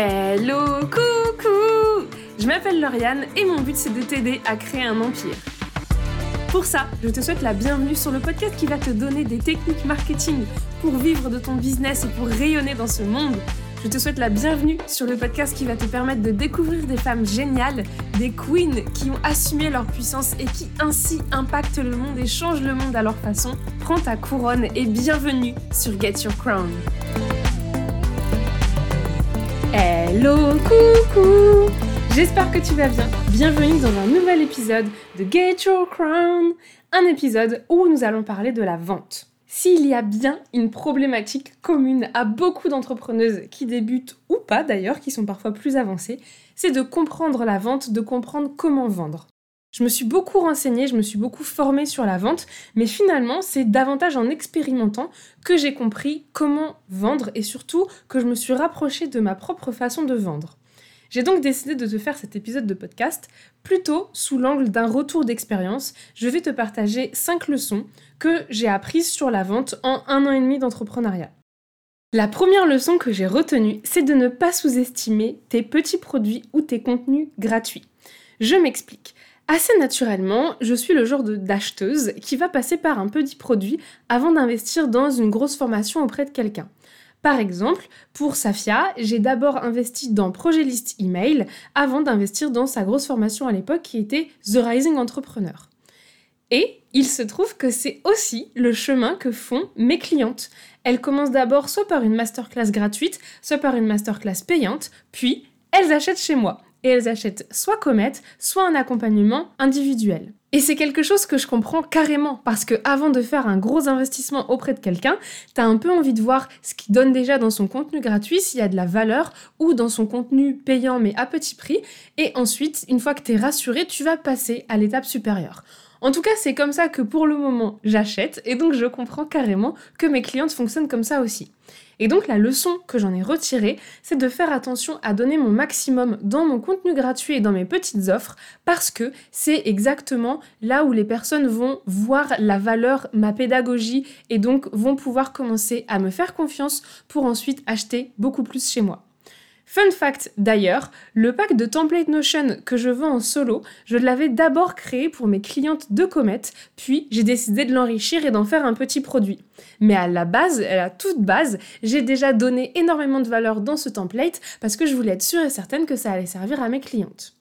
Hello, coucou Je m'appelle Lauriane et mon but c'est de t'aider à créer un empire. Pour ça, je te souhaite la bienvenue sur le podcast qui va te donner des techniques marketing pour vivre de ton business et pour rayonner dans ce monde. Je te souhaite la bienvenue sur le podcast qui va te permettre de découvrir des femmes géniales, des queens qui ont assumé leur puissance et qui ainsi impactent le monde et changent le monde à leur façon. Prends ta couronne et bienvenue sur Get Your Crown. Hello, coucou J'espère que tu vas bien. Bienvenue dans un nouvel épisode de Get Your Crown, un épisode où nous allons parler de la vente. S'il y a bien une problématique commune à beaucoup d'entrepreneuses qui débutent ou pas d'ailleurs, qui sont parfois plus avancées, c'est de comprendre la vente, de comprendre comment vendre. Je me suis beaucoup renseignée, je me suis beaucoup formée sur la vente, mais finalement, c'est davantage en expérimentant que j'ai compris comment vendre et surtout que je me suis rapprochée de ma propre façon de vendre. J'ai donc décidé de te faire cet épisode de podcast plutôt sous l'angle d'un retour d'expérience. Je vais te partager 5 leçons que j'ai apprises sur la vente en un an et demi d'entrepreneuriat. La première leçon que j'ai retenue, c'est de ne pas sous-estimer tes petits produits ou tes contenus gratuits. Je m'explique. Assez naturellement, je suis le genre d'acheteuse qui va passer par un petit produit avant d'investir dans une grosse formation auprès de quelqu'un. Par exemple, pour Safia, j'ai d'abord investi dans Projet List Email avant d'investir dans sa grosse formation à l'époque qui était The Rising Entrepreneur. Et il se trouve que c'est aussi le chemin que font mes clientes. Elles commencent d'abord soit par une masterclass gratuite, soit par une masterclass payante, puis elles achètent chez moi et elles achètent soit Comet, soit un accompagnement individuel. Et c'est quelque chose que je comprends carrément parce que avant de faire un gros investissement auprès de quelqu'un, t'as un peu envie de voir ce qu'il donne déjà dans son contenu gratuit, s'il y a de la valeur, ou dans son contenu payant mais à petit prix. Et ensuite, une fois que t'es rassuré, tu vas passer à l'étape supérieure. En tout cas, c'est comme ça que pour le moment j'achète et donc je comprends carrément que mes clientes fonctionnent comme ça aussi. Et donc la leçon que j'en ai retirée, c'est de faire attention à donner mon maximum dans mon contenu gratuit et dans mes petites offres parce que c'est exactement là où les personnes vont voir la valeur, ma pédagogie et donc vont pouvoir commencer à me faire confiance pour ensuite acheter beaucoup plus chez moi. Fun fact d'ailleurs, le pack de template Notion que je vends en solo, je l'avais d'abord créé pour mes clientes de Comet, puis j'ai décidé de l'enrichir et d'en faire un petit produit. Mais à la base, à la toute base, j'ai déjà donné énormément de valeur dans ce template parce que je voulais être sûre et certaine que ça allait servir à mes clientes.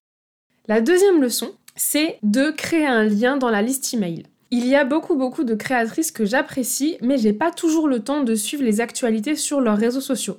La deuxième leçon, c'est de créer un lien dans la liste email. Il y a beaucoup beaucoup de créatrices que j'apprécie, mais j'ai pas toujours le temps de suivre les actualités sur leurs réseaux sociaux.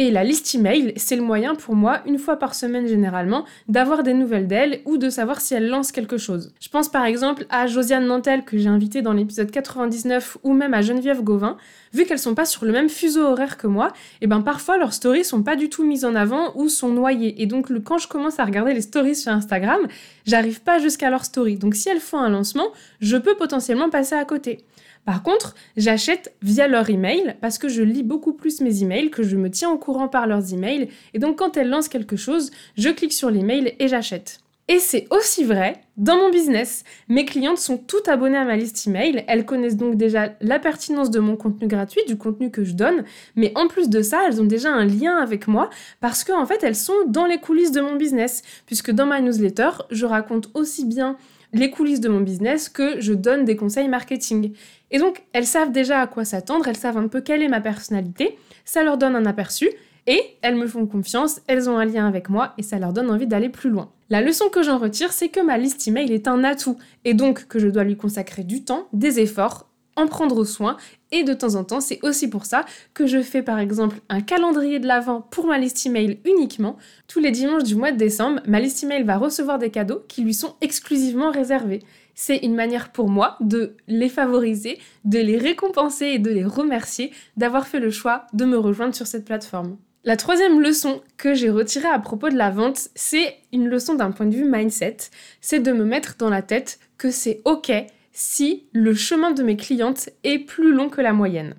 Et la liste email, c'est le moyen pour moi, une fois par semaine généralement, d'avoir des nouvelles d'elle ou de savoir si elle lance quelque chose. Je pense par exemple à Josiane Nantel que j'ai invitée dans l'épisode 99 ou même à Geneviève Gauvin. Vu qu'elles sont pas sur le même fuseau horaire que moi, et eh ben parfois leurs stories sont pas du tout mises en avant ou sont noyées. Et donc quand je commence à regarder les stories sur Instagram, j'arrive pas jusqu'à leurs stories. Donc si elles font un lancement, je peux potentiellement passer à côté. Par contre, j'achète via leur email parce que je lis beaucoup plus mes emails, que je me tiens au courant par leurs emails. Et donc, quand elles lancent quelque chose, je clique sur l'email et j'achète. Et c'est aussi vrai dans mon business. Mes clientes sont toutes abonnées à ma liste email. Elles connaissent donc déjà la pertinence de mon contenu gratuit, du contenu que je donne. Mais en plus de ça, elles ont déjà un lien avec moi parce qu'en en fait, elles sont dans les coulisses de mon business. Puisque dans ma newsletter, je raconte aussi bien les coulisses de mon business que je donne des conseils marketing. Et donc, elles savent déjà à quoi s'attendre, elles savent un peu quelle est ma personnalité, ça leur donne un aperçu, et elles me font confiance, elles ont un lien avec moi, et ça leur donne envie d'aller plus loin. La leçon que j'en retire, c'est que ma liste email est un atout, et donc que je dois lui consacrer du temps, des efforts, en prendre soin et de temps en temps, c'est aussi pour ça que je fais par exemple un calendrier de l'Avent pour ma liste email uniquement. Tous les dimanches du mois de décembre, ma liste email va recevoir des cadeaux qui lui sont exclusivement réservés. C'est une manière pour moi de les favoriser, de les récompenser et de les remercier d'avoir fait le choix de me rejoindre sur cette plateforme. La troisième leçon que j'ai retirée à propos de la vente, c'est une leçon d'un point de vue mindset. C'est de me mettre dans la tête que c'est ok si le chemin de mes clientes est plus long que la moyenne.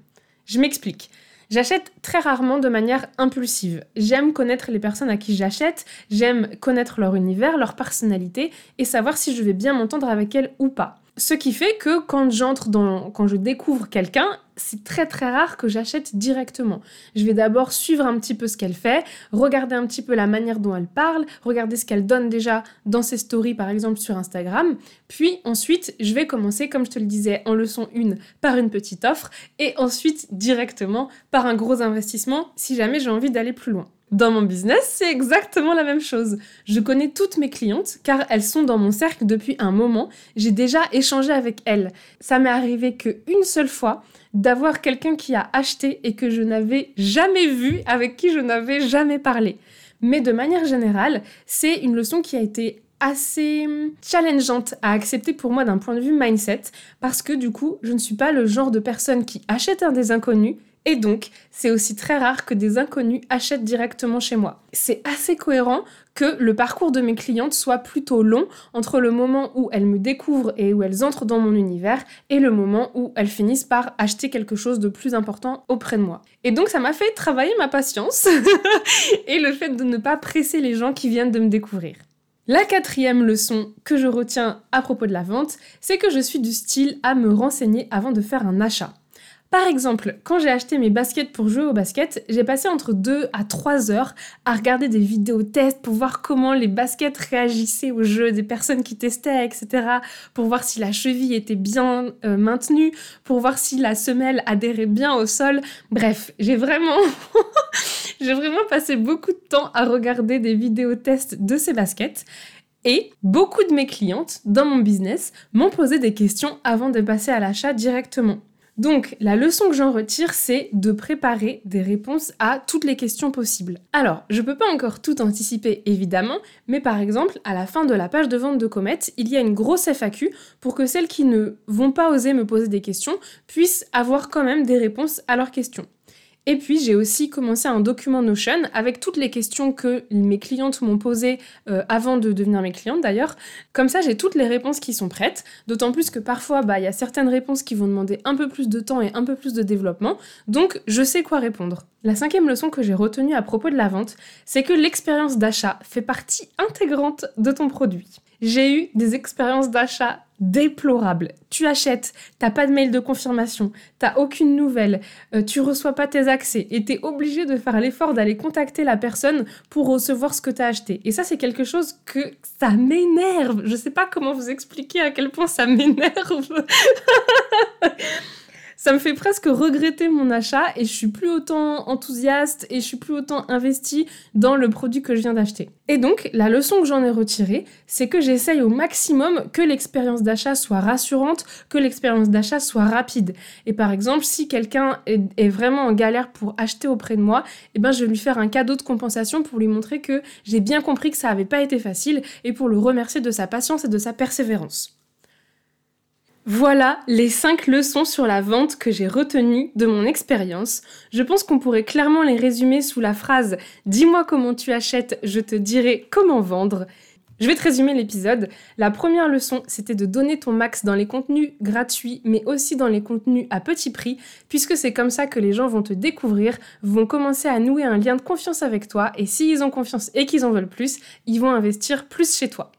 Je m'explique. J'achète très rarement de manière impulsive. J'aime connaître les personnes à qui j'achète, j'aime connaître leur univers, leur personnalité et savoir si je vais bien m'entendre avec elles ou pas. Ce qui fait que quand j'entre dans, quand je découvre quelqu'un, c'est très très rare que j'achète directement. Je vais d'abord suivre un petit peu ce qu'elle fait, regarder un petit peu la manière dont elle parle, regarder ce qu'elle donne déjà dans ses stories par exemple sur Instagram, puis ensuite je vais commencer comme je te le disais en leçon 1 par une petite offre et ensuite directement par un gros investissement si jamais j'ai envie d'aller plus loin. Dans mon business, c'est exactement la même chose. Je connais toutes mes clientes car elles sont dans mon cercle depuis un moment. J'ai déjà échangé avec elles. Ça m'est arrivé qu'une seule fois d'avoir quelqu'un qui a acheté et que je n'avais jamais vu, avec qui je n'avais jamais parlé. Mais de manière générale, c'est une leçon qui a été assez challengeante à accepter pour moi d'un point de vue mindset parce que du coup, je ne suis pas le genre de personne qui achète un des inconnus et donc, c'est aussi très rare que des inconnus achètent directement chez moi. C'est assez cohérent que le parcours de mes clientes soit plutôt long entre le moment où elles me découvrent et où elles entrent dans mon univers et le moment où elles finissent par acheter quelque chose de plus important auprès de moi. Et donc, ça m'a fait travailler ma patience et le fait de ne pas presser les gens qui viennent de me découvrir. La quatrième leçon que je retiens à propos de la vente, c'est que je suis du style à me renseigner avant de faire un achat. Par exemple, quand j'ai acheté mes baskets pour jouer au basket, j'ai passé entre 2 à 3 heures à regarder des vidéos tests pour voir comment les baskets réagissaient au jeu, des personnes qui testaient, etc. Pour voir si la cheville était bien euh, maintenue, pour voir si la semelle adhérait bien au sol. Bref, j'ai vraiment... j'ai vraiment passé beaucoup de temps à regarder des vidéos tests de ces baskets. Et beaucoup de mes clientes dans mon business m'ont posé des questions avant de passer à l'achat directement. Donc, la leçon que j'en retire, c'est de préparer des réponses à toutes les questions possibles. Alors, je peux pas encore tout anticiper, évidemment, mais par exemple, à la fin de la page de vente de Comet, il y a une grosse FAQ pour que celles qui ne vont pas oser me poser des questions puissent avoir quand même des réponses à leurs questions. Et puis j'ai aussi commencé un document Notion avec toutes les questions que mes clientes m'ont posées euh, avant de devenir mes clientes d'ailleurs. Comme ça j'ai toutes les réponses qui sont prêtes, d'autant plus que parfois bah, il y a certaines réponses qui vont demander un peu plus de temps et un peu plus de développement, donc je sais quoi répondre. La cinquième leçon que j'ai retenue à propos de la vente, c'est que l'expérience d'achat fait partie intégrante de ton produit. J'ai eu des expériences d'achat déplorable. Tu achètes, t'as pas de mail de confirmation, t'as aucune nouvelle, euh, tu reçois pas tes accès et t'es obligé de faire l'effort d'aller contacter la personne pour recevoir ce que t'as acheté. Et ça, c'est quelque chose que ça m'énerve. Je sais pas comment vous expliquer à quel point ça m'énerve. ça me fait presque regretter mon achat et je suis plus autant enthousiaste et je suis plus autant investie dans le produit que je viens d'acheter. Et donc, la leçon que j'en ai retirée, c'est que j'essaye au maximum que l'expérience d'achat soit rassurante, que l'expérience d'achat soit rapide. Et par exemple, si quelqu'un est, vraiment en galère pour acheter auprès de moi, eh ben, je vais lui faire un cadeau de compensation pour lui montrer que j'ai bien compris que ça n'avait pas été facile et pour le remercier de sa patience et de sa persévérance. Voilà les 5 leçons sur la vente que j'ai retenues de mon expérience. Je pense qu'on pourrait clairement les résumer sous la phrase Dis-moi comment tu achètes, je te dirai comment vendre. Je vais te résumer l'épisode. La première leçon, c'était de donner ton max dans les contenus gratuits, mais aussi dans les contenus à petit prix, puisque c'est comme ça que les gens vont te découvrir, vont commencer à nouer un lien de confiance avec toi, et s'ils ont confiance et qu'ils en veulent plus, ils vont investir plus chez toi.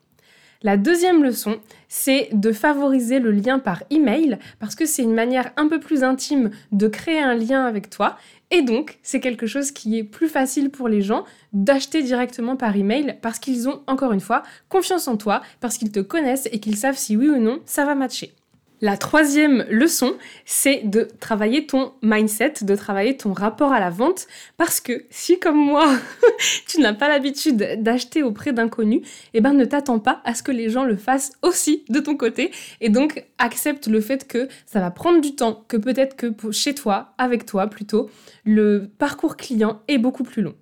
La deuxième leçon, c'est de favoriser le lien par email parce que c'est une manière un peu plus intime de créer un lien avec toi et donc c'est quelque chose qui est plus facile pour les gens d'acheter directement par email parce qu'ils ont encore une fois confiance en toi, parce qu'ils te connaissent et qu'ils savent si oui ou non ça va matcher. La troisième leçon, c'est de travailler ton mindset, de travailler ton rapport à la vente, parce que si comme moi, tu n'as pas l'habitude d'acheter auprès d'inconnus, eh ben ne t'attends pas à ce que les gens le fassent aussi de ton côté, et donc accepte le fait que ça va prendre du temps, que peut-être que chez toi, avec toi plutôt, le parcours client est beaucoup plus long.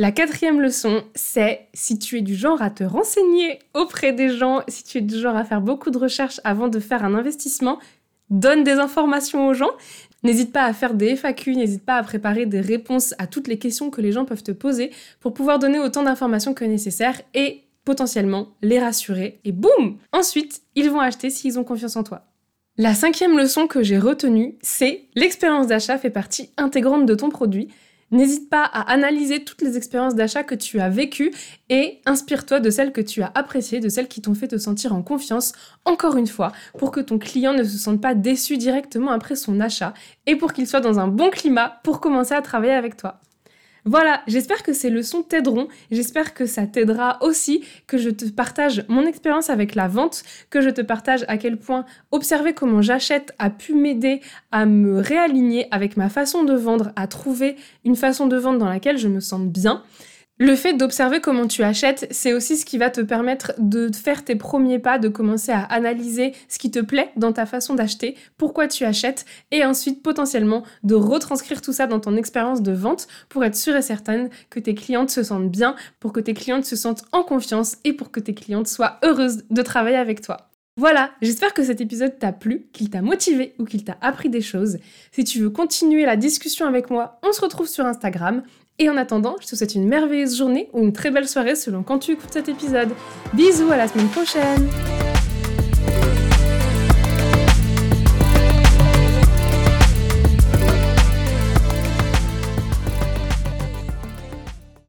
La quatrième leçon, c'est si tu es du genre à te renseigner auprès des gens, si tu es du genre à faire beaucoup de recherches avant de faire un investissement, donne des informations aux gens. N'hésite pas à faire des FAQ, n'hésite pas à préparer des réponses à toutes les questions que les gens peuvent te poser pour pouvoir donner autant d'informations que nécessaire et potentiellement les rassurer. Et boum Ensuite, ils vont acheter s'ils ont confiance en toi. La cinquième leçon que j'ai retenue, c'est l'expérience d'achat fait partie intégrante de ton produit N'hésite pas à analyser toutes les expériences d'achat que tu as vécues et inspire-toi de celles que tu as appréciées, de celles qui t'ont fait te sentir en confiance, encore une fois, pour que ton client ne se sente pas déçu directement après son achat et pour qu'il soit dans un bon climat pour commencer à travailler avec toi. Voilà, j'espère que ces leçons t'aideront, j'espère que ça t'aidera aussi, que je te partage mon expérience avec la vente, que je te partage à quel point observer comment j'achète a pu m'aider à me réaligner avec ma façon de vendre, à trouver une façon de vendre dans laquelle je me sente bien. Le fait d'observer comment tu achètes, c'est aussi ce qui va te permettre de faire tes premiers pas, de commencer à analyser ce qui te plaît dans ta façon d'acheter, pourquoi tu achètes, et ensuite potentiellement de retranscrire tout ça dans ton expérience de vente pour être sûre et certaine que tes clientes se sentent bien, pour que tes clientes se sentent en confiance et pour que tes clientes soient heureuses de travailler avec toi. Voilà, j'espère que cet épisode t'a plu, qu'il t'a motivé ou qu'il t'a appris des choses. Si tu veux continuer la discussion avec moi, on se retrouve sur Instagram. Et en attendant, je te souhaite une merveilleuse journée ou une très belle soirée selon quand tu écoutes cet épisode. Bisous à la semaine prochaine